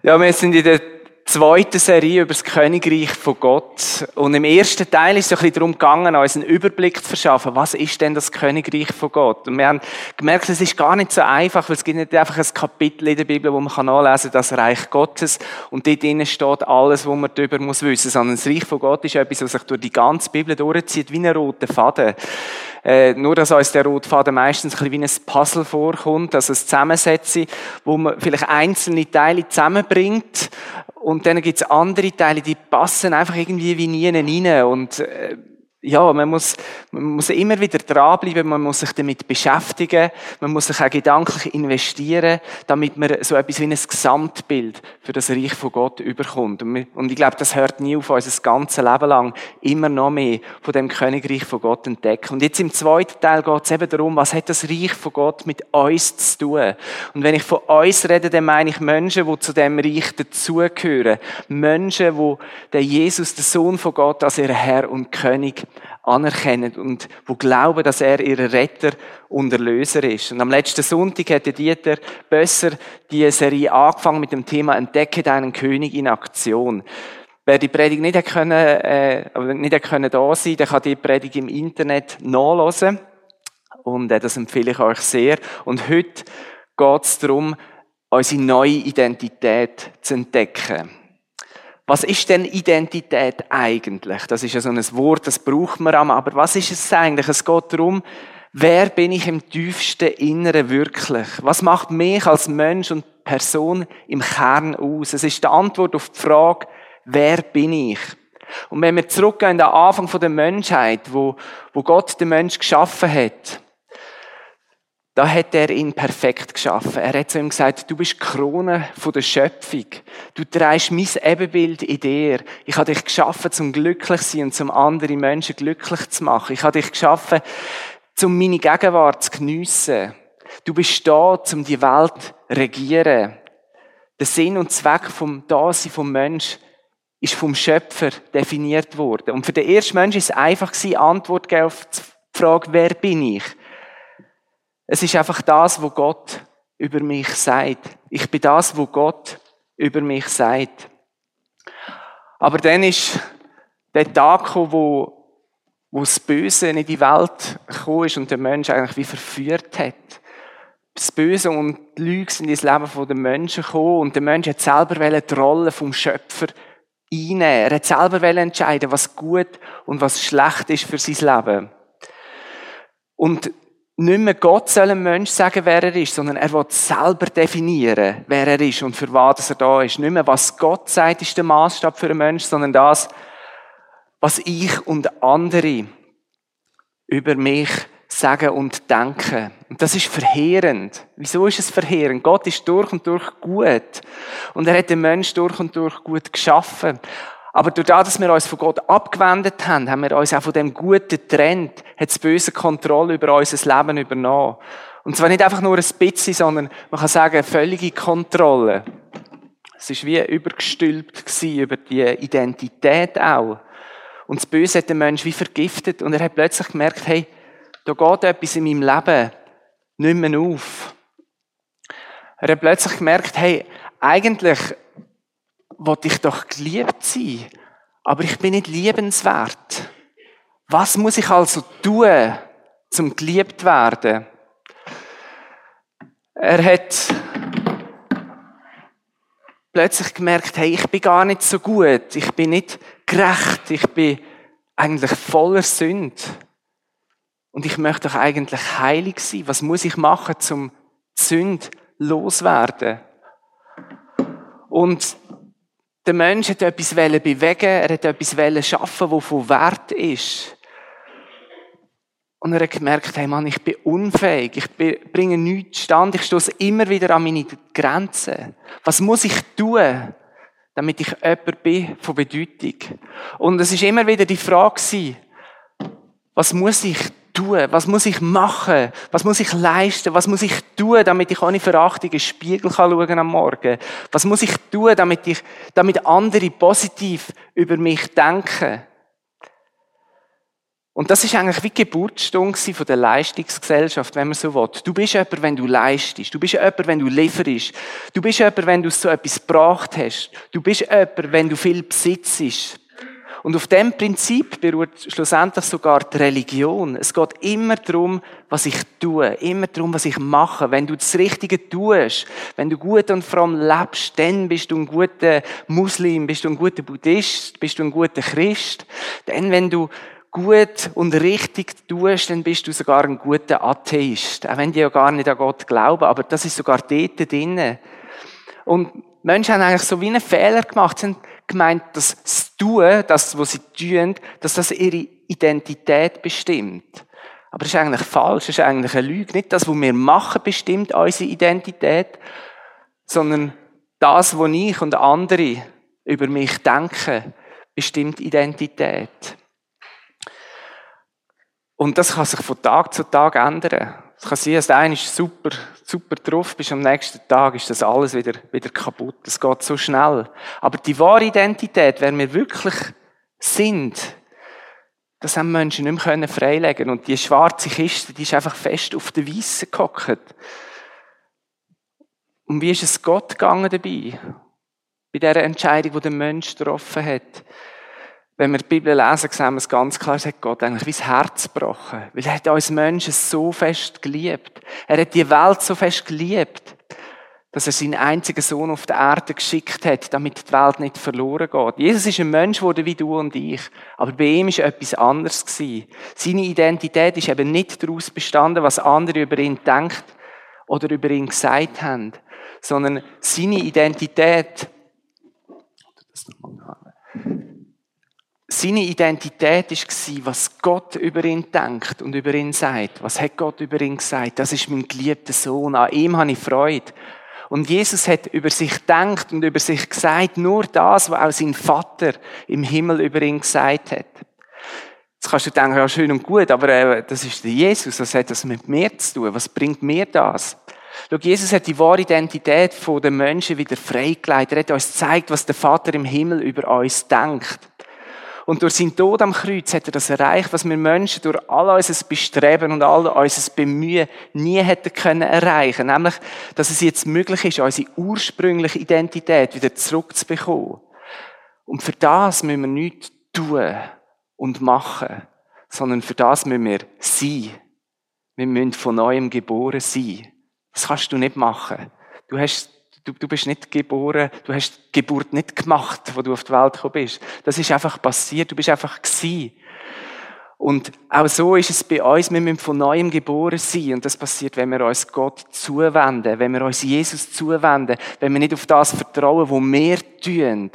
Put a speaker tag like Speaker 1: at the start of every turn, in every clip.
Speaker 1: Ja, wir sind in der zweiten Serie über das Königreich von Gott. Und im ersten Teil ist es ein bisschen darum gegangen, uns einen Überblick zu verschaffen. Was ist denn das Königreich von Gott? Und wir haben gemerkt, es ist gar nicht so einfach, weil es gibt nicht einfach ein Kapitel in der Bibel, wo man kann nachlesen kann, das Reich Gottes. Und dort drinnen steht alles, was man darüber muss wissen. Sondern das Reich von Gott ist etwas, was sich durch die ganze Bibel durchzieht, wie ein roter Faden. Äh, nur, dass uns der Rotfaden meistens ein bisschen wie ein Puzzle vorkommt, also ein Zusammensetzen, wo man vielleicht einzelne Teile zusammenbringt und dann gibt es andere Teile, die passen einfach irgendwie wie nie rein und äh, ja, man muss, man muss immer wieder dranbleiben, man muss sich damit beschäftigen, man muss sich auch gedanklich investieren, damit man so etwas wie ein Gesamtbild für das Reich von Gott überkommt. Und ich glaube, das hört nie auf, unser ganzes Leben lang immer noch mehr von dem Königreich von Gott entdecken. Und jetzt im zweiten Teil geht es eben darum, was hat das Reich von Gott mit uns zu tun? Und wenn ich von uns rede, dann meine ich Menschen, die zu dem Reich dazugehören. Menschen, die den Jesus, den Sohn von Gott, als ihr Herr und König anerkennen und wo glauben, dass er ihr Retter und Erlöser ist. Und am letzten Sonntag hat Dieter Bösser die Serie angefangen mit dem Thema Entdecke deinen König in Aktion. Wer die Predigt nicht können, äh, nicht da sein, der kann die Predigt im Internet nachlesen. Und äh, das empfehle ich euch sehr. Und heute geht es darum, unsere neue Identität zu entdecken. Was ist denn Identität eigentlich? Das ist ja so ein Wort, das braucht man am, aber was ist es eigentlich? Es geht darum, wer bin ich im tiefsten Inneren wirklich? Was macht mich als Mensch und Person im Kern aus? Es ist die Antwort auf die Frage, wer bin ich? Und wenn wir zurückgehen an den Anfang der Menschheit, wo, wo Gott den Mensch geschaffen hat, da hat er ihn perfekt geschaffen. Er hat zu ihm gesagt, du bist die Krone von der Schöpfung. Du trägst mein Ebenbild in dir. Ich habe dich geschaffen, zum glücklich zu sein und zum andere Menschen glücklich zu machen. Ich habe dich geschaffen, zum meine Gegenwart zu geniessen. Du bist da, um die Welt zu regieren. Der Sinn und Zweck vom Dasein vom Mensch ist vom Schöpfer definiert worden. Und für den ersten Menschen ist es einfach Antwort auf die Frage, wer bin ich? Es ist einfach das, wo Gott über mich sagt. Ich bin das, wo Gott über mich sagt. Aber dann ist der Tag gekommen, wo, wo das Böse in die Welt gekommen ist und der Mensch eigentlich wie verführt hat. Das Böse und die Lüge sind ins Leben der Menschen gekommen und der Mensch hat selber die Rolle vom Schöpfer einnehmen. Er hat selber entscheiden, was gut und was schlecht ist für sein Leben. Und nicht mehr Gott soll einem Mensch sagen, wer er ist, sondern er will selber definieren, wer er ist und für was er da ist. Nicht mehr, was Gott sagt, ist der Maßstab für einen Mensch, sondern das, was ich und andere über mich sagen und denken. Und das ist verheerend. Wieso ist es verheerend? Gott ist durch und durch gut. Und er hat den Mensch durch und durch gut geschaffen. Aber durch das, dass wir uns von Gott abgewendet haben, haben wir uns auch von dem Guten getrennt, hat das böse Kontrolle über unser Leben übernommen. Und zwar nicht einfach nur ein bisschen, sondern man kann sagen, völlige Kontrolle. Es ist wie übergestülpt gewesen, über die Identität auch. Und das Böse hat den Menschen wie vergiftet und er hat plötzlich gemerkt, hey, da geht etwas in meinem Leben nicht mehr auf. Er hat plötzlich gemerkt, hey, eigentlich wollte ich doch geliebt sein, aber ich bin nicht liebenswert. Was muss ich also tun, zum geliebt werden? Er hat plötzlich gemerkt, hey, ich bin gar nicht so gut, ich bin nicht gerecht, ich bin eigentlich voller Sünde. Und ich möchte doch eigentlich heilig sein. Was muss ich machen, zum Sünde loswerden? Und der Mensch hat etwas bewegen, er hat etwas schaffen, das von Wert ist. Und er hat gemerkt, hey Mann, ich bin unfähig, ich bringe nichts stand, ich stoße immer wieder an meine Grenzen. Was muss ich tun, damit ich jemand bin von Bedeutung? Und es ist immer wieder die Frage was muss ich tun? Was muss ich machen? Was muss ich leisten? Was muss ich tun, damit ich ohne Verachtung in den Spiegel kann schauen am Morgen? Was muss ich tun, damit ich, damit andere positiv über mich denken? Und das ist eigentlich wie die Geburtsstunde von der Leistungsgesellschaft, wenn man so will. Du bist jemand, wenn du leistest. Du bist jemand, wenn du lieferst. Du bist jemand, wenn du so etwas gebracht hast. Du bist jemand, wenn du viel besitzt. Und auf dem Prinzip beruht schlussendlich sogar die Religion. Es geht immer darum, was ich tue, immer darum, was ich mache. Wenn du das Richtige tust, wenn du gut und fromm lebst, dann bist du ein guter Muslim, bist du ein guter Buddhist, bist du ein guter Christ. Denn wenn du gut und richtig tust, dann bist du sogar ein guter Atheist. Auch wenn die ja gar nicht an Gott glauben, aber das ist sogar dort drinnen. Und Menschen haben eigentlich so wie einen Fehler gemacht. Sie haben gemeint, dass das Tun, das, was sie tun, dass das ihre Identität bestimmt. Aber das ist eigentlich falsch, das ist eigentlich eine Lüge. Nicht das, was wir machen, bestimmt unsere Identität, sondern das, was ich und andere über mich denken, bestimmt Identität. Und das kann sich von Tag zu Tag ändern. Es kann sein, dass der eine super, super drauf bist, am nächsten Tag ist das alles wieder, wieder kaputt. Es geht so schnell. Aber die wahre Identität, wer wir wirklich sind, das haben Menschen nicht mehr freilegen Und die schwarze Kiste, die ist einfach fest auf der Weissen gehockt. Und wie ist es Gott gegangen dabei? Bei dieser Entscheidung, die der Mensch getroffen hat wenn wir die Bibel lesen, sehen wir es ganz klar, es hat Gott eigentlich wie das Herz gebrochen. Weil er hat uns Menschen so fest geliebt. Er hat die Welt so fest geliebt, dass er seinen einzigen Sohn auf die Erde geschickt hat, damit die Welt nicht verloren geht. Jesus ist ein Mensch geworden wie du und ich. Aber bei ihm ist etwas anderes gewesen. Seine Identität ist eben nicht daraus bestanden, was andere über ihn denkt oder über ihn gesagt haben, sondern seine Identität, seine Identität war, was Gott über ihn denkt und über ihn sagt. Was hat Gott über ihn gesagt? Das ist mein geliebter Sohn. An ihm habe ich Freude. Und Jesus hat über sich denkt und über sich gesagt, nur das, was auch sein Vater im Himmel über ihn gesagt hat. Jetzt kannst du denken, ja, schön und gut, aber äh, das ist der Jesus, was hat das mit mir zu tun? Was bringt mir das? Schau, Jesus hat die wahre Identität der Menschen wieder freigelegt. Er hat uns gezeigt, was der Vater im Himmel über uns denkt. Und durch seinen Tod am Kreuz hat er das erreicht, was wir Menschen durch all unser Bestreben und all unser Bemühen nie hätten können erreichen. Nämlich, dass es jetzt möglich ist, unsere ursprüngliche Identität wieder zurückzubekommen. Und für das müssen wir nichts tun und machen, sondern für das müssen wir sein. Wir müssen von neuem geboren sein. Das kannst du nicht machen. Du hast Du, du bist nicht geboren, du hast die Geburt nicht gemacht, wo du auf die Welt gekommen bist. Das ist einfach passiert, du bist einfach gewesen. Und auch so ist es bei uns, wir müssen von neuem geboren sein. Und das passiert, wenn wir uns Gott zuwenden, wenn wir uns Jesus zuwenden, wenn wir nicht auf das vertrauen, wo wir tun,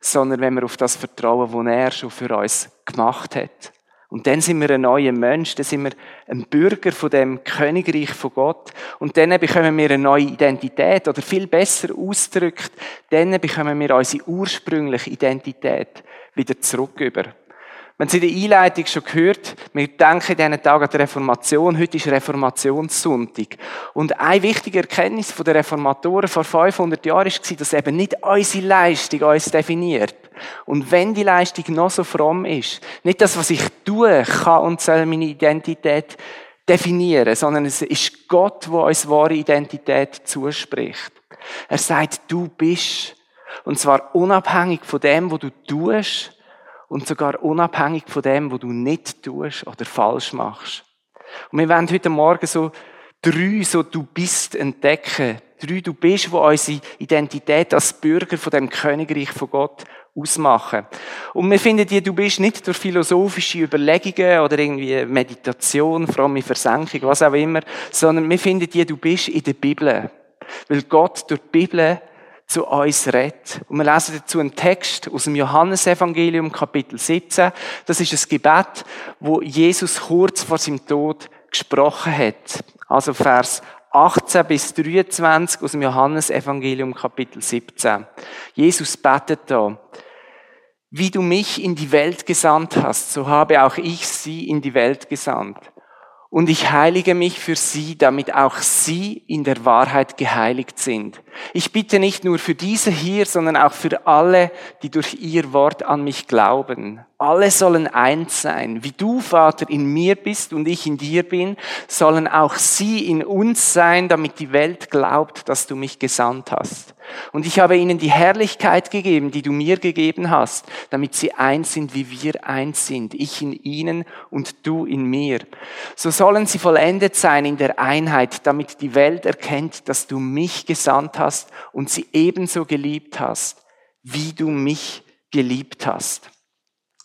Speaker 1: sondern wenn wir auf das vertrauen, was er schon für uns gemacht hat. Und dann sind wir ein neuer Mensch, dann sind wir ein Bürger von dem Königreich von Gott. Und dann bekommen wir eine neue Identität, oder viel besser ausgedrückt, dann bekommen wir unsere ursprüngliche Identität wieder zurück. Wenn Sie der Einleitung schon gehört, wir denken in diesen Tagen an die Reformation. Heute ist Reformationssonntag. Und eine wichtige Erkenntnis der Reformatoren vor 500 Jahren war, dass eben nicht unsere Leistung uns definiert. Und wenn die Leistung noch so fromm ist, nicht das, was ich tue, kann und soll meine Identität definieren, sondern es ist Gott, der uns wahre Identität zuspricht. Er sagt, du bist. Und zwar unabhängig von dem, was du tust, und sogar unabhängig von dem, was du nicht tust oder falsch machst. Und wir werden heute Morgen so drei so du bist entdecken. Drei du bist, wo unsere Identität als Bürger von dem Königreich von Gott ausmachen. Und wir finden die du bist nicht durch philosophische Überlegungen oder irgendwie Meditation, fromme Versenkung, was auch immer, sondern wir finden die du bist in der Bibel. Weil Gott durch die Bibel zu uns redet. Und wir lesen dazu einen Text aus dem Johannesevangelium, Kapitel 17. Das ist ein Gebet, wo Jesus kurz vor seinem Tod gesprochen hat. Also Vers 18 bis 23 aus dem Johannesevangelium, Kapitel 17. Jesus betet da. Wie du mich in die Welt gesandt hast, so habe auch ich sie in die Welt gesandt. Und ich heilige mich für sie, damit auch sie in der Wahrheit geheiligt sind. Ich bitte nicht nur für diese hier, sondern auch für alle, die durch ihr Wort an mich glauben. Alle sollen eins sein. Wie du, Vater, in mir bist und ich in dir bin, sollen auch sie in uns sein, damit die Welt glaubt, dass du mich gesandt hast. Und ich habe ihnen die Herrlichkeit gegeben, die du mir gegeben hast, damit sie eins sind, wie wir eins sind. Ich in ihnen und du in mir. So sollen sie vollendet sein in der Einheit, damit die Welt erkennt, dass du mich gesandt hast und sie ebenso geliebt hast, wie du mich geliebt hast.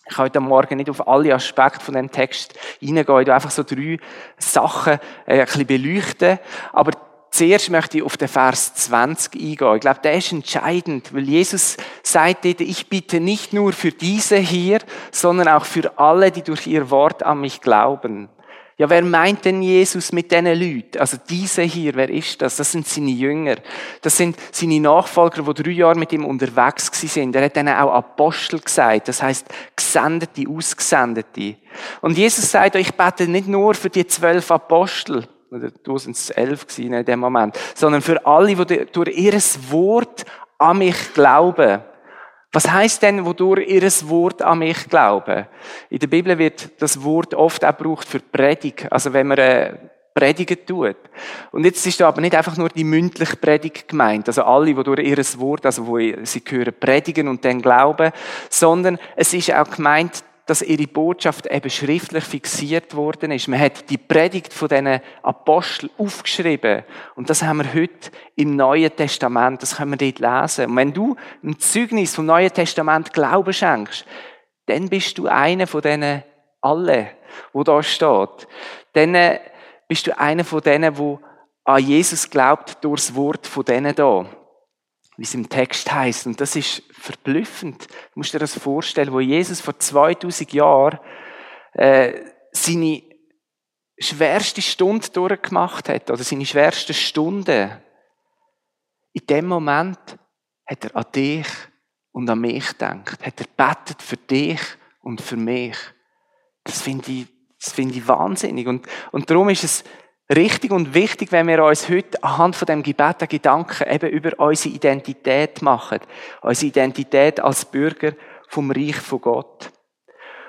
Speaker 1: Ich kann heute Morgen nicht auf alle Aspekte von dem Text hineingehen, einfach so drei Sachen äh, ein bisschen beleuchten. Aber zuerst möchte ich auf den Vers 20 eingehen. Ich glaube, der ist entscheidend, weil Jesus sagt dort, ich bitte nicht nur für diese hier, sondern auch für alle, die durch ihr Wort an mich glauben. Ja, wer meint denn Jesus mit diesen Leuten? Also diese hier, wer ist das? Das sind seine Jünger. Das sind seine Nachfolger, die drei Jahre mit ihm unterwegs sind. Er hat ihnen auch Apostel gesagt. Das heißt, Gesendete, Ausgesendete. Und Jesus sagt, ich bete nicht nur für die zwölf Apostel, oder du sind es elf gewesen in dem Moment, sondern für alle, die durch ihr Wort an mich glauben. Was heißt denn, wodurch ihr Wort an mich glauben? In der Bibel wird das Wort oft auch gebraucht für Predigt. Also wenn man äh, predigen tut. Und jetzt ist da aber nicht einfach nur die mündliche Predigt gemeint, also alle, die durch ihr Wort, also wo sie hören, predigen und dann glauben, sondern es ist auch gemeint, dass ihre Botschaft eben schriftlich fixiert worden ist. Man hat die Predigt von diesen Aposteln aufgeschrieben. Und das haben wir heute im Neuen Testament. Das können wir dort lesen. Und wenn du ein Zeugnis vom Neuen Testament Glauben schenkst, dann bist du einer von denen alle, wo da steht. Dann äh, bist du einer von denen, wo an Jesus glaubt durchs Wort von denen da wie es im Text heißt. Und das ist verblüffend. Du musst dir das vorstellen, wo Jesus vor 2000 Jahren äh, seine schwerste Stunde durchgemacht hat, oder seine schwerste Stunde. In dem Moment hat er an dich und an mich gedacht. Hat er betet für dich und für mich. Das finde ich, das ich wahnsinnig. Und, und darum ist es richtig und wichtig, wenn wir uns heute anhand von dem Gebet der Gedanken eben über unsere Identität machen. Unsere Identität als Bürger vom Reich von Gott.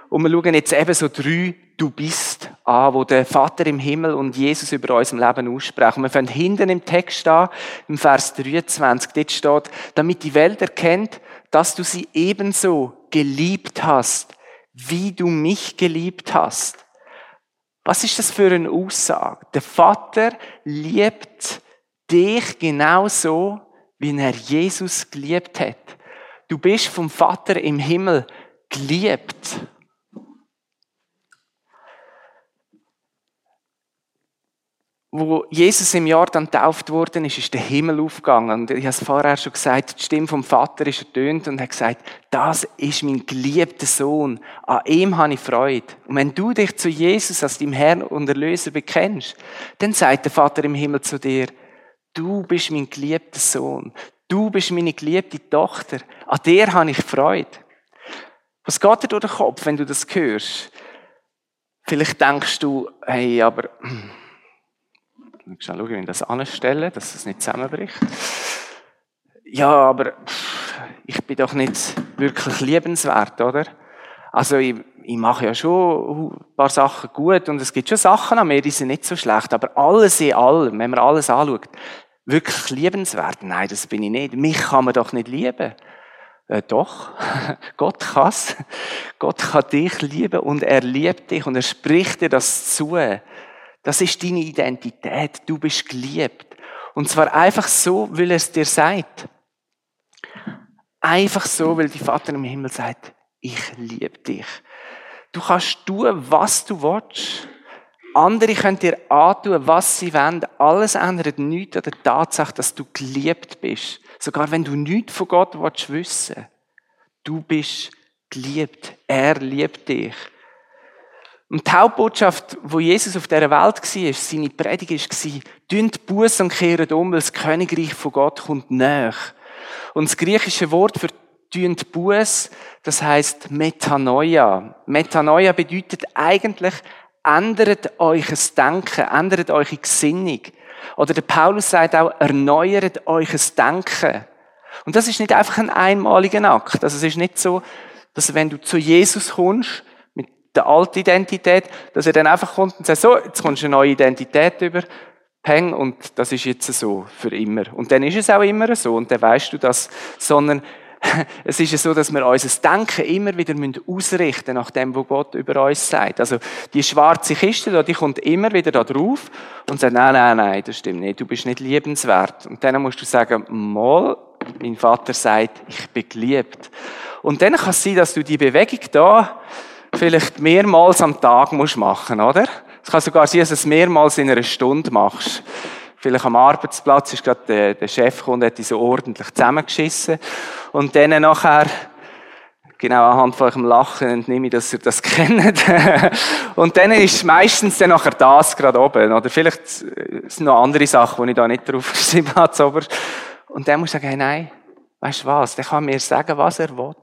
Speaker 1: Und wir schauen jetzt eben so drei Du bist an, wo der Vater im Himmel und Jesus über unserem Leben aussprechen. Wir fangen hinten im Text an, im Vers 23. Dort steht, damit die Welt erkennt, dass du sie ebenso geliebt hast, wie du mich geliebt hast. Was ist das für eine Aussage? Der Vater liebt dich genauso, wie er Jesus geliebt hat. Du bist vom Vater im Himmel geliebt. Wo Jesus im Jahr dann tauft worden ist, ist der Himmel aufgegangen. Und ich habe es vorher schon gesagt, die Stimme vom Vater ist ertönt und hat gesagt, das ist mein geliebter Sohn. An ihm habe ich Freude. Und wenn du dich zu Jesus als deinem Herrn und Erlöser bekennst, dann sagt der Vater im Himmel zu dir, du bist mein geliebter Sohn. Du bist meine geliebte Tochter. An dir habe ich Freude. Was geht dir durch den Kopf, wenn du das hörst? Vielleicht denkst du, hey, aber ich schauen, wie ich das anstelle, dass es nicht zusammenbricht. Ja, aber ich bin doch nicht wirklich liebenswert, oder? Also ich, ich mache ja schon ein paar Sachen gut und es gibt schon Sachen an mir, die sind nicht so schlecht, aber alles in allem, wenn man alles anschaut, wirklich liebenswert, nein, das bin ich nicht. Mich kann man doch nicht lieben. Äh, doch, Gott kann's. Gott kann dich lieben und er liebt dich und er spricht dir das zu. Das ist deine Identität. Du bist geliebt. Und zwar einfach so, weil er es dir sagt. Einfach so, weil die Vater im Himmel sagt, ich liebe dich. Du kannst tun, was du willst. Andere können dir antun, was sie wollen. Alles ändert nichts an der Tatsache, dass du geliebt bist. Sogar wenn du nichts von Gott willst wissen. Du bist geliebt. Er liebt dich. Und die Hauptbotschaft, wo Jesus auf dieser Welt war, seine Predigt war, dünnt Buß und kehren um, weil das Königreich von Gott kommt näher. Und das griechische Wort für dünnt Buß, das heißt Metanoia. Metanoia bedeutet eigentlich ändert euch das Denken, ändert eure Gesinnung. Oder der Paulus sagt auch, erneuert euch das Denken. Und das ist nicht einfach ein einmaliger Akt. Also es ist nicht so, dass wenn du zu Jesus kommst, der alten Identität, dass er dann einfach kommt und sagt, so, jetzt kommst du eine neue Identität über, peng, und das ist jetzt so für immer. Und dann ist es auch immer so, und dann weißt du das, sondern es ist ja so, dass wir unser Denken immer wieder ausrichten nach dem, was Gott über uns sagt. Also die schwarze Kiste, die kommt immer wieder da drauf und sagt, nein, nein, nein, das stimmt nicht, du bist nicht liebenswert. Und dann musst du sagen, mal, mein Vater sagt, ich bin geliebt. Und dann kann es sein, dass du die Bewegung da vielleicht mehrmals am Tag musst machen, oder? Es kann sogar sein, dass du es mehrmals in einer Stunde machst vielleicht am Arbeitsplatz ist gerade der, der Chef gekommen, hat die so ordentlich zusammengeschissen. Und dann nachher, genau anhand von eurem Lachen entnehme ich, dass ihr das kennt. und dann ist meistens dann nachher das gerade oben. Oder vielleicht sind noch andere Sachen, die ich da nicht drauf geschrieben habe. Und dann muss ich sagen, hey, nein, weißt du was? Der kann mir sagen, was er will.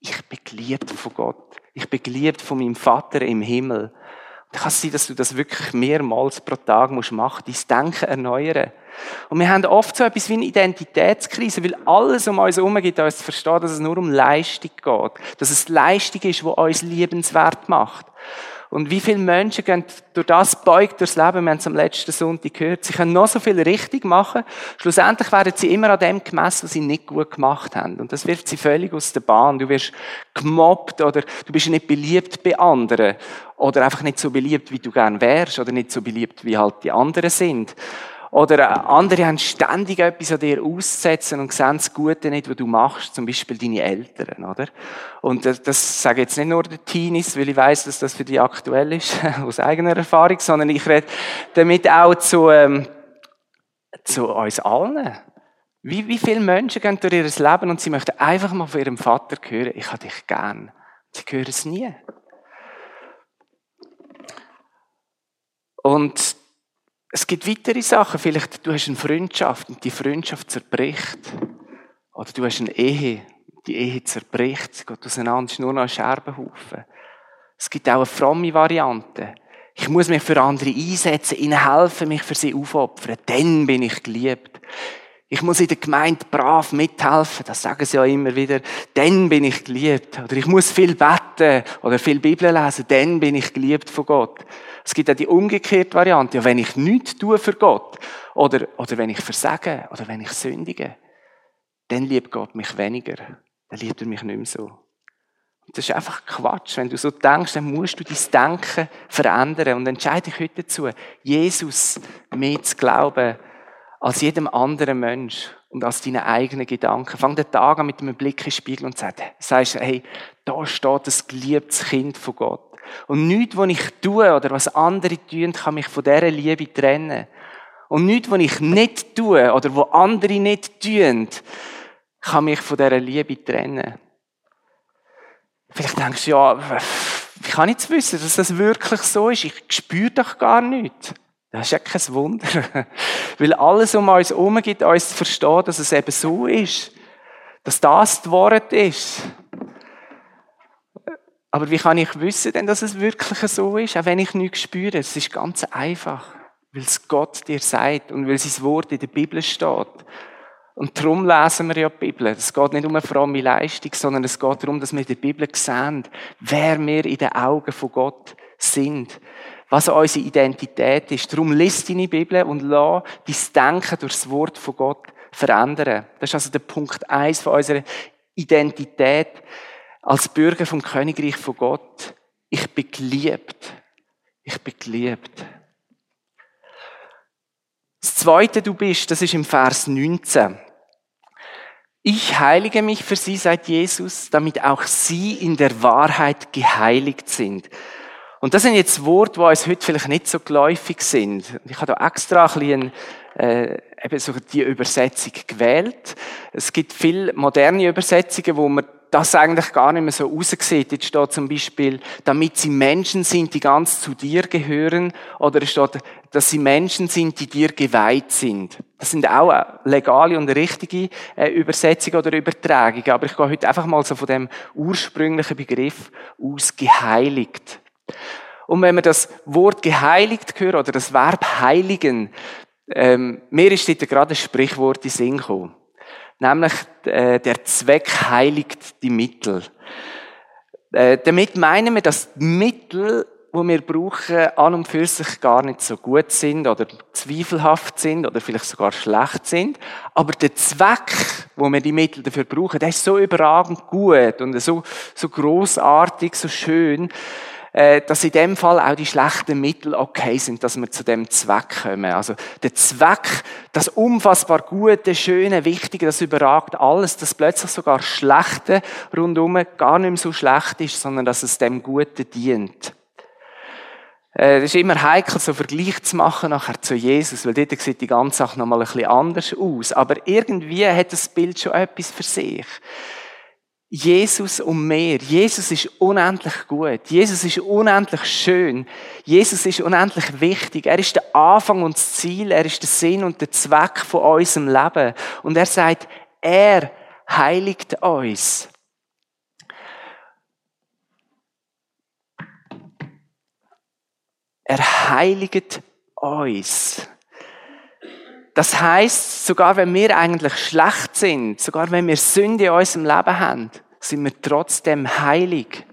Speaker 1: Ich bin geliebt von Gott. Ich bin geliebt von meinem Vater im Himmel. Dann kann sein, dass du das wirklich mehrmals pro Tag musst machen, dein Denken erneuern. Und wir haben oft so etwas wie eine Identitätskrise, weil alles um uns herum gibt uns zu verstehen, dass es nur um Leistung geht. Dass es Leistung ist, die uns liebenswert macht. Und wie viele Menschen gehen durch das beugt durchs Leben, wir haben es am letzten Sonntag gehört, sie können noch so viel richtig machen, schlussendlich werden sie immer an dem gemessen, was sie nicht gut gemacht haben. Und das wirft sie völlig aus der Bahn. Du wirst gemobbt oder du bist nicht beliebt bei anderen oder einfach nicht so beliebt, wie du gern wärst oder nicht so beliebt, wie halt die anderen sind. Oder andere haben ständig etwas an dir auszusetzen und sehen das Gute nicht, was du machst, zum Beispiel deine Eltern, oder? Und das, sage ich jetzt nicht nur den Teenies, weil ich weiß, dass das für die aktuell ist, aus eigener Erfahrung, sondern ich rede damit auch zu, ähm, zu uns allen. Wie, wie viele Menschen gehen durch ihr Leben und sie möchten einfach mal von ihrem Vater hören, ich habe dich gern. Sie hören es nie. Und es gibt weitere Sachen. Vielleicht du hast eine Freundschaft und die Freundschaft zerbricht. Oder du hast eine Ehe, die Ehe zerbricht, sie geht auseinander, ist nur noch ein Scherbenhaufen. Es gibt auch eine fromme Variante. Ich muss mich für andere einsetzen, ihnen helfen, mich für sie aufopfern. Dann bin ich geliebt. Ich muss in der Gemeinde brav mithelfen, das sagen sie ja immer wieder. Dann bin ich geliebt. Oder ich muss viel beten oder viel Bibel lesen, dann bin ich geliebt von Gott. Es gibt auch die umgekehrte Variante. Ja, wenn ich nichts tue für Gott, oder, oder wenn ich versage, oder wenn ich sündige, dann liebt Gott mich weniger. Dann liebt er mich nicht mehr so. Und das ist einfach Quatsch. Wenn du so denkst, dann musst du dein Denken verändern. Und entscheide dich heute dazu, Jesus mehr zu glauben, als jedem anderen Mensch und als deine eigenen Gedanken. Fang den Tag an mit einem Blick in den Spiegel und sag, sagst, hey, da steht das geliebtes Kind von Gott. Und nichts, was ich tue oder was andere tun, kann mich von dieser Liebe trennen. Und nichts, was ich nicht tue oder was andere nicht tun, kann mich von dieser Liebe trennen. Vielleicht denkst du, ja, wie kann ich jetzt wissen, dass das wirklich so ist? Ich spüre doch gar nichts. Das ist ja kein Wunder. Weil alles um uns herum gibt uns zu verstehen, dass es eben so ist. Dass das das Wort ist. Aber wie kann ich wissen denn, dass es wirklich so ist, auch wenn ich nichts spüre? Es ist ganz einfach, weil es Gott dir sagt und weil sein Wort in der Bibel steht. Und darum lesen wir ja die Bibel. Es geht nicht um eine fromme Leistung, sondern es geht darum, dass wir in der Bibel sehen, wer wir in den Augen von Gott sind. Was unsere Identität ist. Darum liest deine Bibel und lass dein Denken durch das Wort von Gott verändern. Das ist also der Punkt eins von unserer Identität als Bürger vom Königreich von Gott, ich bin geliebt. Ich bin geliebt. Das zweite du bist, das ist im Vers 19. Ich heilige mich für sie, sagt Jesus, damit auch sie in der Wahrheit geheiligt sind. Und das sind jetzt Worte, die uns heute vielleicht nicht so geläufig sind. Ich habe da extra ein bisschen äh, eben so die Übersetzung gewählt. Es gibt viele moderne Übersetzungen, wo man das eigentlich gar nicht mehr so aussieht. Jetzt steht zum Beispiel, damit sie Menschen sind, die ganz zu dir gehören, oder es steht, dass sie Menschen sind, die dir geweiht sind. Das sind auch legale und richtige äh, Übersetzungen oder Übertragungen, aber ich gehe heute einfach mal so von dem ursprünglichen Begriff aus geheiligt. Und wenn wir das Wort geheiligt hören oder das Verb heiligen, ähm, mir ist dort gerade ein Sprichwort in Sinn gekommen. Nämlich, äh, der Zweck heiligt die Mittel. Äh, damit meinen wir, dass die Mittel, die wir brauchen, an und für sich gar nicht so gut sind oder zweifelhaft sind oder vielleicht sogar schlecht sind. Aber der Zweck, wo wir die Mittel dafür brauchen, der ist so überragend gut und so, so großartig, so schön, dass in dem Fall auch die schlechten Mittel okay sind, dass wir zu dem Zweck kommen. Also der Zweck, das unfassbar Gute, Schöne, Wichtige, das überragt alles, dass plötzlich sogar Schlechte rundum gar nicht mehr so schlecht ist, sondern dass es dem Guten dient. Es äh, ist immer heikel, so Vergleich zu machen nachher zu Jesus, weil dort sieht die ganze Sache nochmal ein bisschen anders aus. Aber irgendwie hat das Bild schon etwas für sich. Jesus und mehr. Jesus ist unendlich gut. Jesus ist unendlich schön. Jesus ist unendlich wichtig. Er ist der Anfang und das Ziel. Er ist der Sinn und der Zweck von unserem Leben. Und er sagt, er heiligt uns. Er heiligt uns. Das heißt, sogar wenn wir eigentlich schlecht sind, sogar wenn wir Sünde in unserem Leben haben, sind wir trotzdem heilig,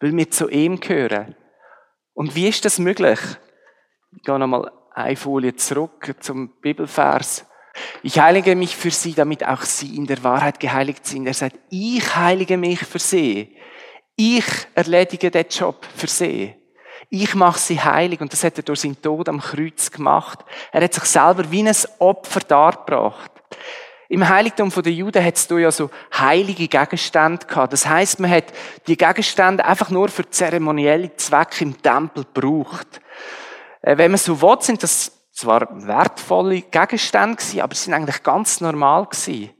Speaker 1: weil wir zu ihm gehören. Und wie ist das möglich? Ich gehe nochmal eine Folie zurück zum Bibelvers. Ich heilige mich für sie, damit auch sie in der Wahrheit geheiligt sind. Er sagt, ich heilige mich für sie. Ich erledige den Job für sie. Ich mache sie heilig. Und das hat er durch seinen Tod am Kreuz gemacht. Er hat sich selber wie ein Opfer dargebracht. Im Heiligtum der Juden hat es ja so heilige Gegenstände gehabt. Das heißt, man hat die Gegenstände einfach nur für zeremonielle Zwecke im Tempel gebraucht. Äh, wenn man so will, sind das zwar wertvolle Gegenstände gewesen, aber sie sind eigentlich ganz normal gewesen.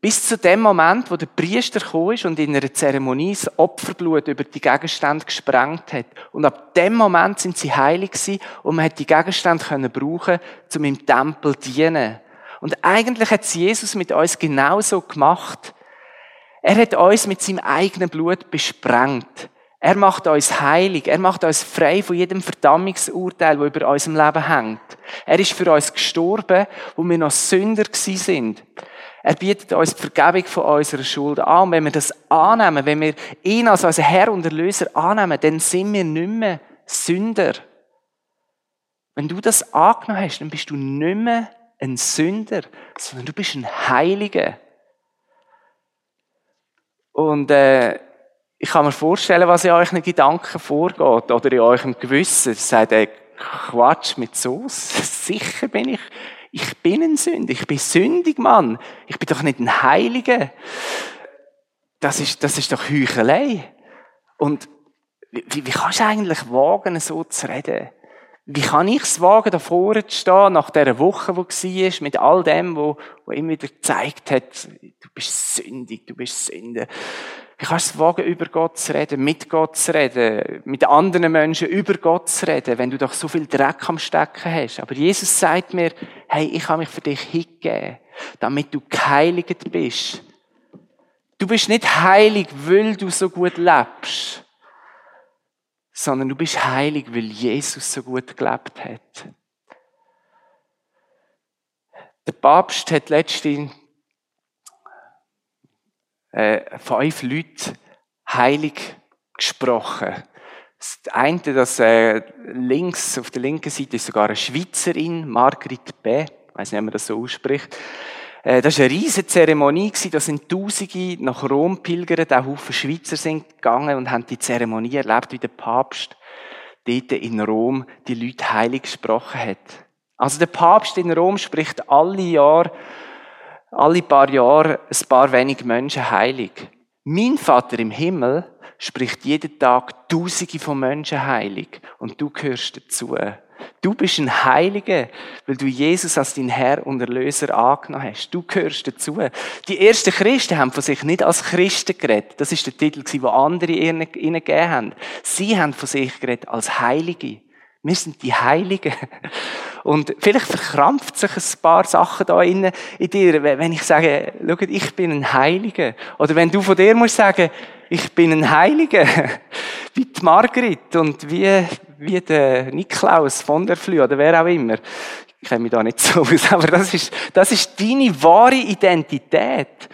Speaker 1: Bis zu dem Moment, wo der Priester gekommen ist und in einer Zeremonie das Opferblut über die Gegenstände gesprengt hat. Und ab dem Moment sind sie heilig gewesen und man hat die Gegenstände brauchen, um im Tempel zu dienen. Und eigentlich hat Jesus mit uns genauso gemacht. Er hat uns mit seinem eigenen Blut besprengt. Er macht uns heilig. Er macht uns frei von jedem Verdammungsurteil, das über unserem Leben hängt. Er ist für uns gestorben, wo wir noch Sünder sind. Er bietet uns die Vergebung von unserer Schuld an. Und wenn wir das annehmen, wenn wir ihn als unseren Herr und Erlöser annehmen, dann sind wir nicht mehr Sünder. Wenn du das angenommen hast, dann bist du nicht mehr ein Sünder, sondern du bist ein Heiliger. Und äh, ich kann mir vorstellen, was in euren Gedanken vorgeht oder in eurem Gewissen. Sagt, ey, Quatsch mit Soße. Sicher bin ich ich bin ein Sünder, ich bin sündig, Mann. Ich bin doch nicht ein Heiliger. Das ist, das ist doch Heuchelei. Und wie, wie kannst du eigentlich wagen, so zu reden? Wie kann ich es wagen, da vorne zu stehen, nach dieser Woche, die war, mit all dem, wo, wo immer wieder gezeigt hat, du bist sündig, du bist Sünder. Wie kannst du es wagen, über Gott zu reden, mit Gott zu reden, mit anderen Menschen über Gott zu reden, wenn du doch so viel Dreck am Stecken hast? Aber Jesus sagt mir, hey, ich habe mich für dich hingegeben, damit du geheiligt bist. Du bist nicht heilig, weil du so gut lebst, sondern du bist heilig, weil Jesus so gut gelebt hat. Der Papst hat letztens äh, fünf Leute heilig gesprochen. Das eine, das äh, links, auf der linken Seite ist sogar eine Schweizerin, Margrit B., ich weiß nicht, ob man das so ausspricht. Äh, das war eine riesige Zeremonie, da sind Tausende nach Rom pilgert, auch Haufen Schweizer sind gegangen und haben die Zeremonie erlebt, wie der Papst dort in Rom die Leute heilig gesprochen hat. Also der Papst in Rom spricht alle Jahre alle paar Jahre ein paar wenig Menschen heilig. Mein Vater im Himmel spricht jeden Tag Tausende von Menschen heilig und du gehörst dazu. Du bist ein Heiliger, weil du Jesus als dein Herr und Erlöser angenommen hast. Du gehörst dazu. Die ersten Christen haben von sich nicht als Christen geredet. Das ist der Titel, den andere ihnen gegeben haben. Sie haben von sich geredet als Heilige. Wir sind die Heiligen. Und vielleicht verkrampft sich ein paar Sachen da in, dir, wenn ich sage, schau, ich bin ein Heiliger. Oder wenn du von dir musst sagen, Ich bin ein Heiliger. Wie die Margrit und wie, wie der Niklaus von der Flü oder wer auch immer. Ich kenne mich da nicht so aus, aber das ist, das ist deine wahre Identität.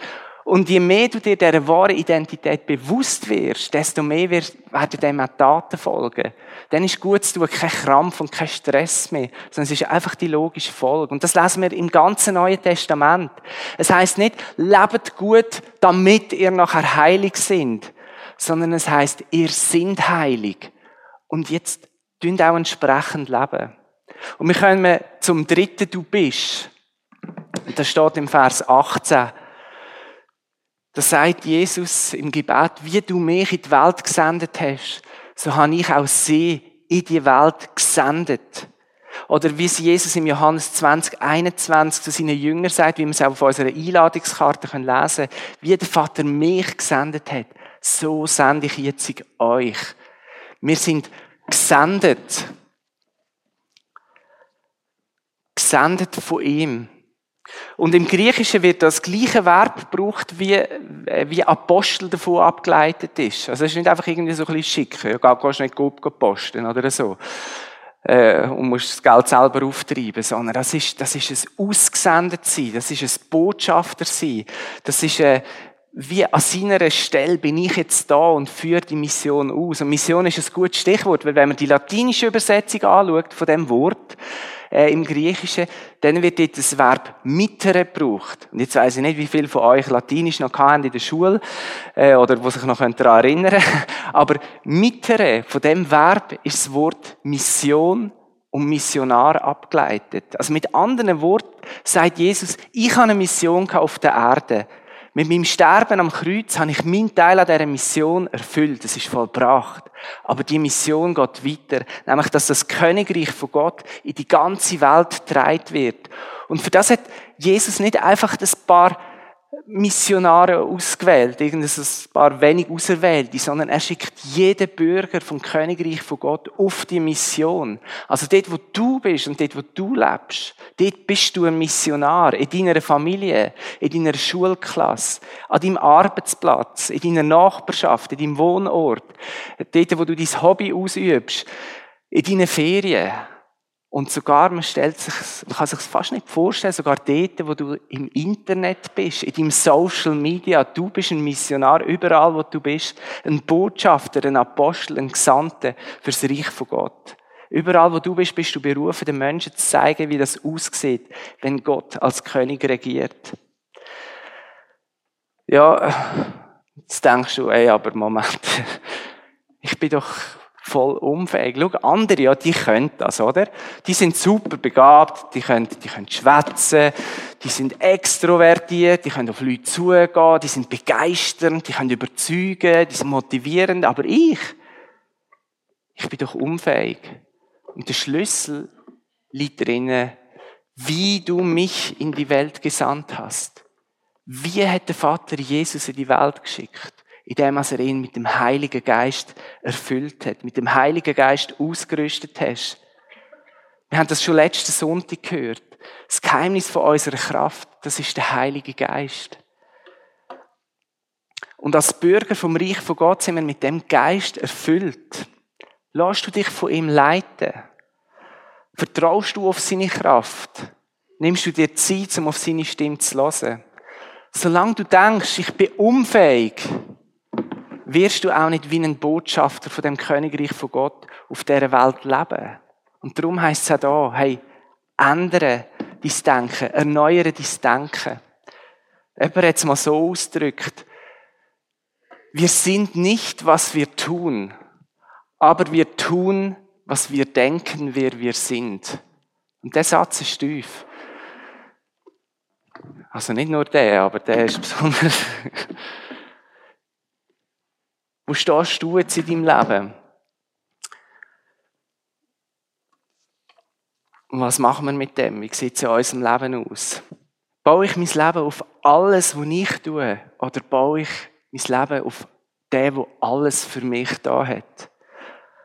Speaker 1: Und je mehr du dir dieser wahren Identität bewusst wirst, desto mehr werden dem auch Taten folgen. Dann ist gut zu tun, kein Krampf und kein Stress mehr, sondern es ist einfach die logische Folge. Und das lesen wir im ganzen Neuen Testament. Es heißt nicht, lebt gut, damit ihr nachher heilig sind, sondern es heißt, ihr sind heilig. Und jetzt tun auch entsprechend leben. Und wir kommen zum dritten Du bist. Und das steht im Vers 18. Da sagt Jesus im Gebet, wie du mich in die Welt gesendet hast, so habe ich auch sie in die Welt gesendet. Oder wie es Jesus im Johannes 20, 21 zu seinen Jüngern sagt, wie wir es auch auf unserer Einladungskarte lesen können, wie der Vater mich gesendet hat, so sende ich jetzt euch. Wir sind gesendet. Gesendet von ihm. Und im Griechischen wird das gleiche Verb gebraucht, wie, äh, wie Apostel davon abgeleitet ist. Also es ist nicht einfach irgendwie so ein bisschen schicken. Ja, gehst nicht gut posten oder so. Äh, und musst das Geld selber auftreiben, sondern das ist, das ist ein ausgesendet sein, das ist ein Botschafter sein, das ist ein, äh, wie an seiner Stelle bin ich jetzt da und führe die Mission aus. Und Mission ist ein gutes Stichwort, weil wenn man die latinische Übersetzung anschaut von dem Wort, äh, im Griechischen, dann wird dort das Verb mittere gebraucht. Und jetzt weiss ich nicht, wie viele von euch Latinisch noch haben in der Schule, äh, oder wo sich noch daran erinnern. Aber mittere, von dem Verb ist das Wort Mission und Missionar abgeleitet. Also mit anderen Worten sagt Jesus, ich habe eine Mission auf der Erde. Mit meinem Sterben am Kreuz habe ich meinen Teil an dieser Mission erfüllt. Es ist vollbracht. Aber die Mission geht weiter. Nämlich, dass das Königreich von Gott in die ganze Welt getragen wird. Und für das hat Jesus nicht einfach ein paar Missionare ausgewählt, irgendein paar wenig Auserwählte, sondern er schickt jeden Bürger vom Königreich von Gott auf die Mission. Also dort, wo du bist und dort, wo du lebst, dort bist du ein Missionar. In deiner Familie, in deiner Schulklasse, an deinem Arbeitsplatz, in deiner Nachbarschaft, in deinem Wohnort, dort, wo du dein Hobby ausübst, in deinen Ferien. Und sogar, man stellt sich, man kann sich fast nicht vorstellen, sogar dort, wo du im Internet bist, in deinem Social Media, du bist ein Missionar, überall, wo du bist, ein Botschafter, ein Apostel, ein Gesandter fürs Reich von Gott. Überall, wo du bist, bist du berufen, den Menschen zu zeigen, wie das aussieht, wenn Gott als König regiert. Ja, jetzt denkst du, ey, aber Moment, ich bin doch voll unfähig. Schau, andere, ja, die können das, oder? Die sind super begabt, die können, die können schwätzen, die sind extrovertiert, die können auf Leute zugehen, die sind begeisternd, die können überzeugen, die sind motivierend, aber ich, ich bin doch unfähig. Und der Schlüssel liegt drinnen, wie du mich in die Welt gesandt hast. Wie hat der Vater Jesus in die Welt geschickt? Indem er ihn mit dem Heiligen Geist erfüllt hat, mit dem Heiligen Geist ausgerüstet hast. Wir haben das schon letzten Sonntag gehört. Das Geheimnis von unserer Kraft, das ist der Heilige Geist. Und als Bürger vom Reich von Gott sind wir mit dem Geist erfüllt. Lass du dich von ihm leiten? Vertraust du auf seine Kraft? Nimmst du dir Zeit, um auf seine Stimme zu hören? Solange du denkst, ich bin unfähig, wirst du auch nicht wie ein Botschafter von dem Königreich von Gott auf dieser Welt leben. Und darum heißt es auch da, hey, ändere dein Denken, erneuere dein Denken. Jemand hat es mal so ausgedrückt, wir sind nicht, was wir tun, aber wir tun, was wir denken, wer wir sind. Und der Satz ist tief. Also nicht nur der, aber der ist besonders wo stehst du jetzt in deinem Leben? Und was machen wir mit dem? Wie sieht es in unserem Leben aus? Baue ich mein Leben auf alles, was ich tue? Oder baue ich mein Leben auf den, der alles für mich da hat?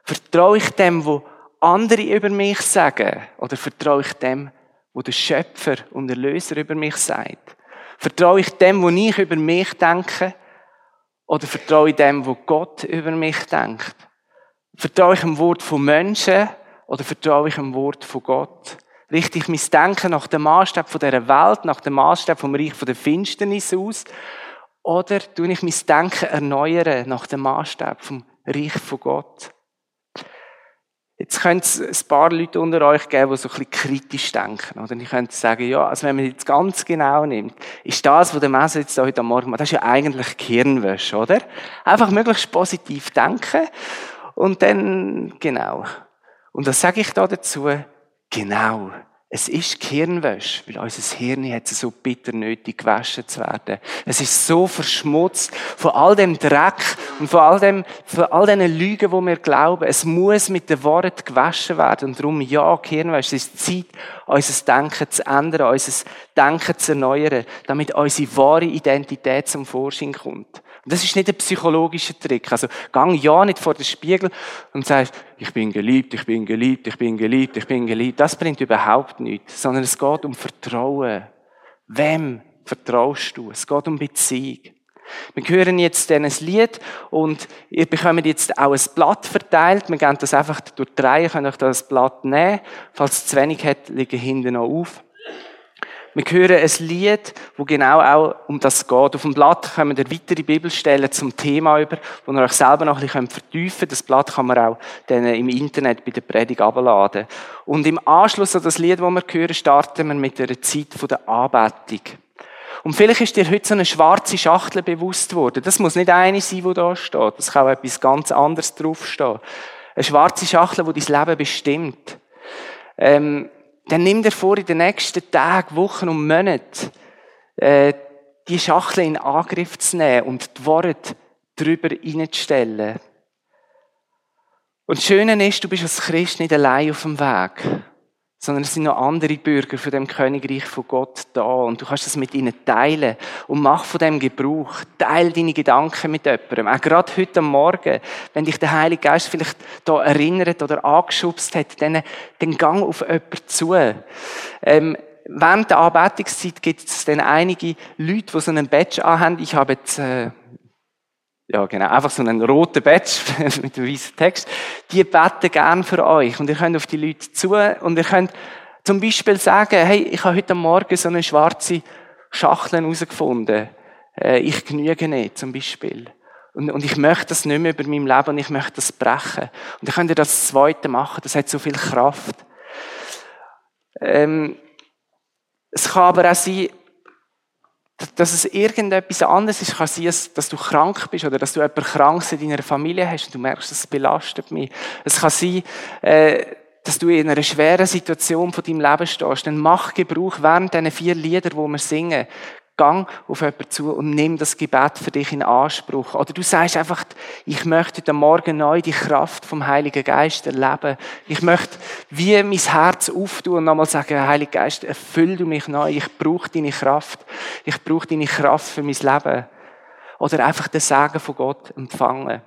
Speaker 1: Vertraue ich dem, wo andere über mich sagen? Oder vertraue ich dem, wo der Schöpfer und Erlöser über mich sagt? Vertraue ich dem, wo ich über mich denke? Oder vertraue ich dem, wo Gott über mich denkt? Vertraue ich dem Wort von Menschen oder vertraue ich dem Wort von Gott? Richte ich mein Denken nach dem Maßstab dieser Welt, nach dem Maßstab vom Reich der Finsternis aus? Oder tue ich mein Denken erneuern nach dem Maßstab vom Reich von Gott? Jetzt könnte es ein paar Leute unter euch geben, die so ein bisschen kritisch denken. Oder ich könnte sagen, ja, also wenn man jetzt ganz genau nimmt, ist das, was der Messer jetzt heute am Morgen macht, das ist ja eigentlich Gehirnwäsche, oder? Einfach möglichst positiv denken und dann, genau. Und was sage ich da dazu? Genau. Es ist Gehirnwäsche, weil unser Hirn hat so bitter nötig, gewaschen zu werden. Es ist so verschmutzt von all dem Dreck und von all dem, von all diesen Lügen, die wir glauben. Es muss mit den Worten gewaschen werden. Und darum, ja, Gehirnwäsche, es ist Zeit, unser Denken zu ändern, unser Denken zu erneuern, damit unsere wahre Identität zum Vorschein kommt. Und das ist nicht ein psychologischer Trick. Also, gang ja nicht vor den Spiegel und sagst, ich bin geliebt, ich bin geliebt, ich bin geliebt, ich bin geliebt. Das bringt überhaupt nichts. Sondern es geht um Vertrauen. Wem vertraust du? Es geht um Beziehung. Wir hören jetzt ein Lied und ihr bekommt jetzt auch ein Blatt verteilt. Wir gehen das einfach durch drei, könnt euch das Blatt nehmen. Falls es zu wenig hat, liegen hinten noch auf. Wir hören ein Lied, wo genau auch um das geht. Auf dem Blatt kommen wir weitere Bibelstellen zum Thema über, wo ihr euch selber noch ein bisschen vertiefen könnt. Das Blatt kann man auch dann im Internet bei der Predigt abladen. Und im Anschluss an das Lied, das wir hören, starten wir mit einer Zeit der Anbetung. Und vielleicht ist dir heute so eine schwarze Schachtel bewusst worden. Das muss nicht eine sein, die da steht. Das kann auch etwas ganz anderes draufstehen. Eine schwarze Schachtel, die dein Leben bestimmt. Ähm, dann nimm dir vor, in den nächsten Tagen, Wochen und Monaten äh, die Schachtel in Angriff zu nehmen und die Worte darüber reinzustellen. Und das Schöne ist, du bist als Christ nicht allein auf dem Weg sondern es sind noch andere Bürger von dem Königreich von Gott da und du kannst das mit ihnen teilen und mach von dem Gebrauch. Teil deine Gedanken mit jemandem. Auch gerade heute Morgen, wenn dich der Heilige Geist vielleicht da erinnert oder angeschubst hat, dann, dann gang auf jemanden zu. Ähm, während der Anbetungszeit gibt es dann einige Leute, die so einen Badge anhaben. Ich habe jetzt, äh, ja genau, einfach so einen roten Badge mit einem weißen Text, die beten gern für euch und ihr könnt auf die Leute zu und ihr könnt zum Beispiel sagen, hey, ich habe heute Morgen so eine schwarze Schachtel herausgefunden. Äh, ich genüge nicht, zum Beispiel. Und, und ich möchte das nicht mehr über meinem Leben und ich möchte das brechen. Und dann könnt ihr das zweite machen, das hat so viel Kraft. Ähm, es kann aber auch sein, dass es irgendetwas anderes ist, kann sein, dass du krank bist oder dass du jemanden krank in deiner Familie hast und du merkst, das belastet mich. Es kann sein, äh, dass du in einer schweren Situation von deinem Leben stehst. Dann mach Gebrauch während diesen vier Lieder, wo wir singen. Gang auf jemanden zu und nimm das Gebet für dich in Anspruch. Oder du sagst einfach, ich möchte heute Morgen neu die Kraft vom Heiligen Geist erleben. Ich möchte wie mein Herz auftun und nochmal sagen, Heiliger Geist, erfüll du mich neu. Ich brauche deine Kraft. Ich brauche deine Kraft für mein Leben. Oder einfach den Segen von Gott empfangen.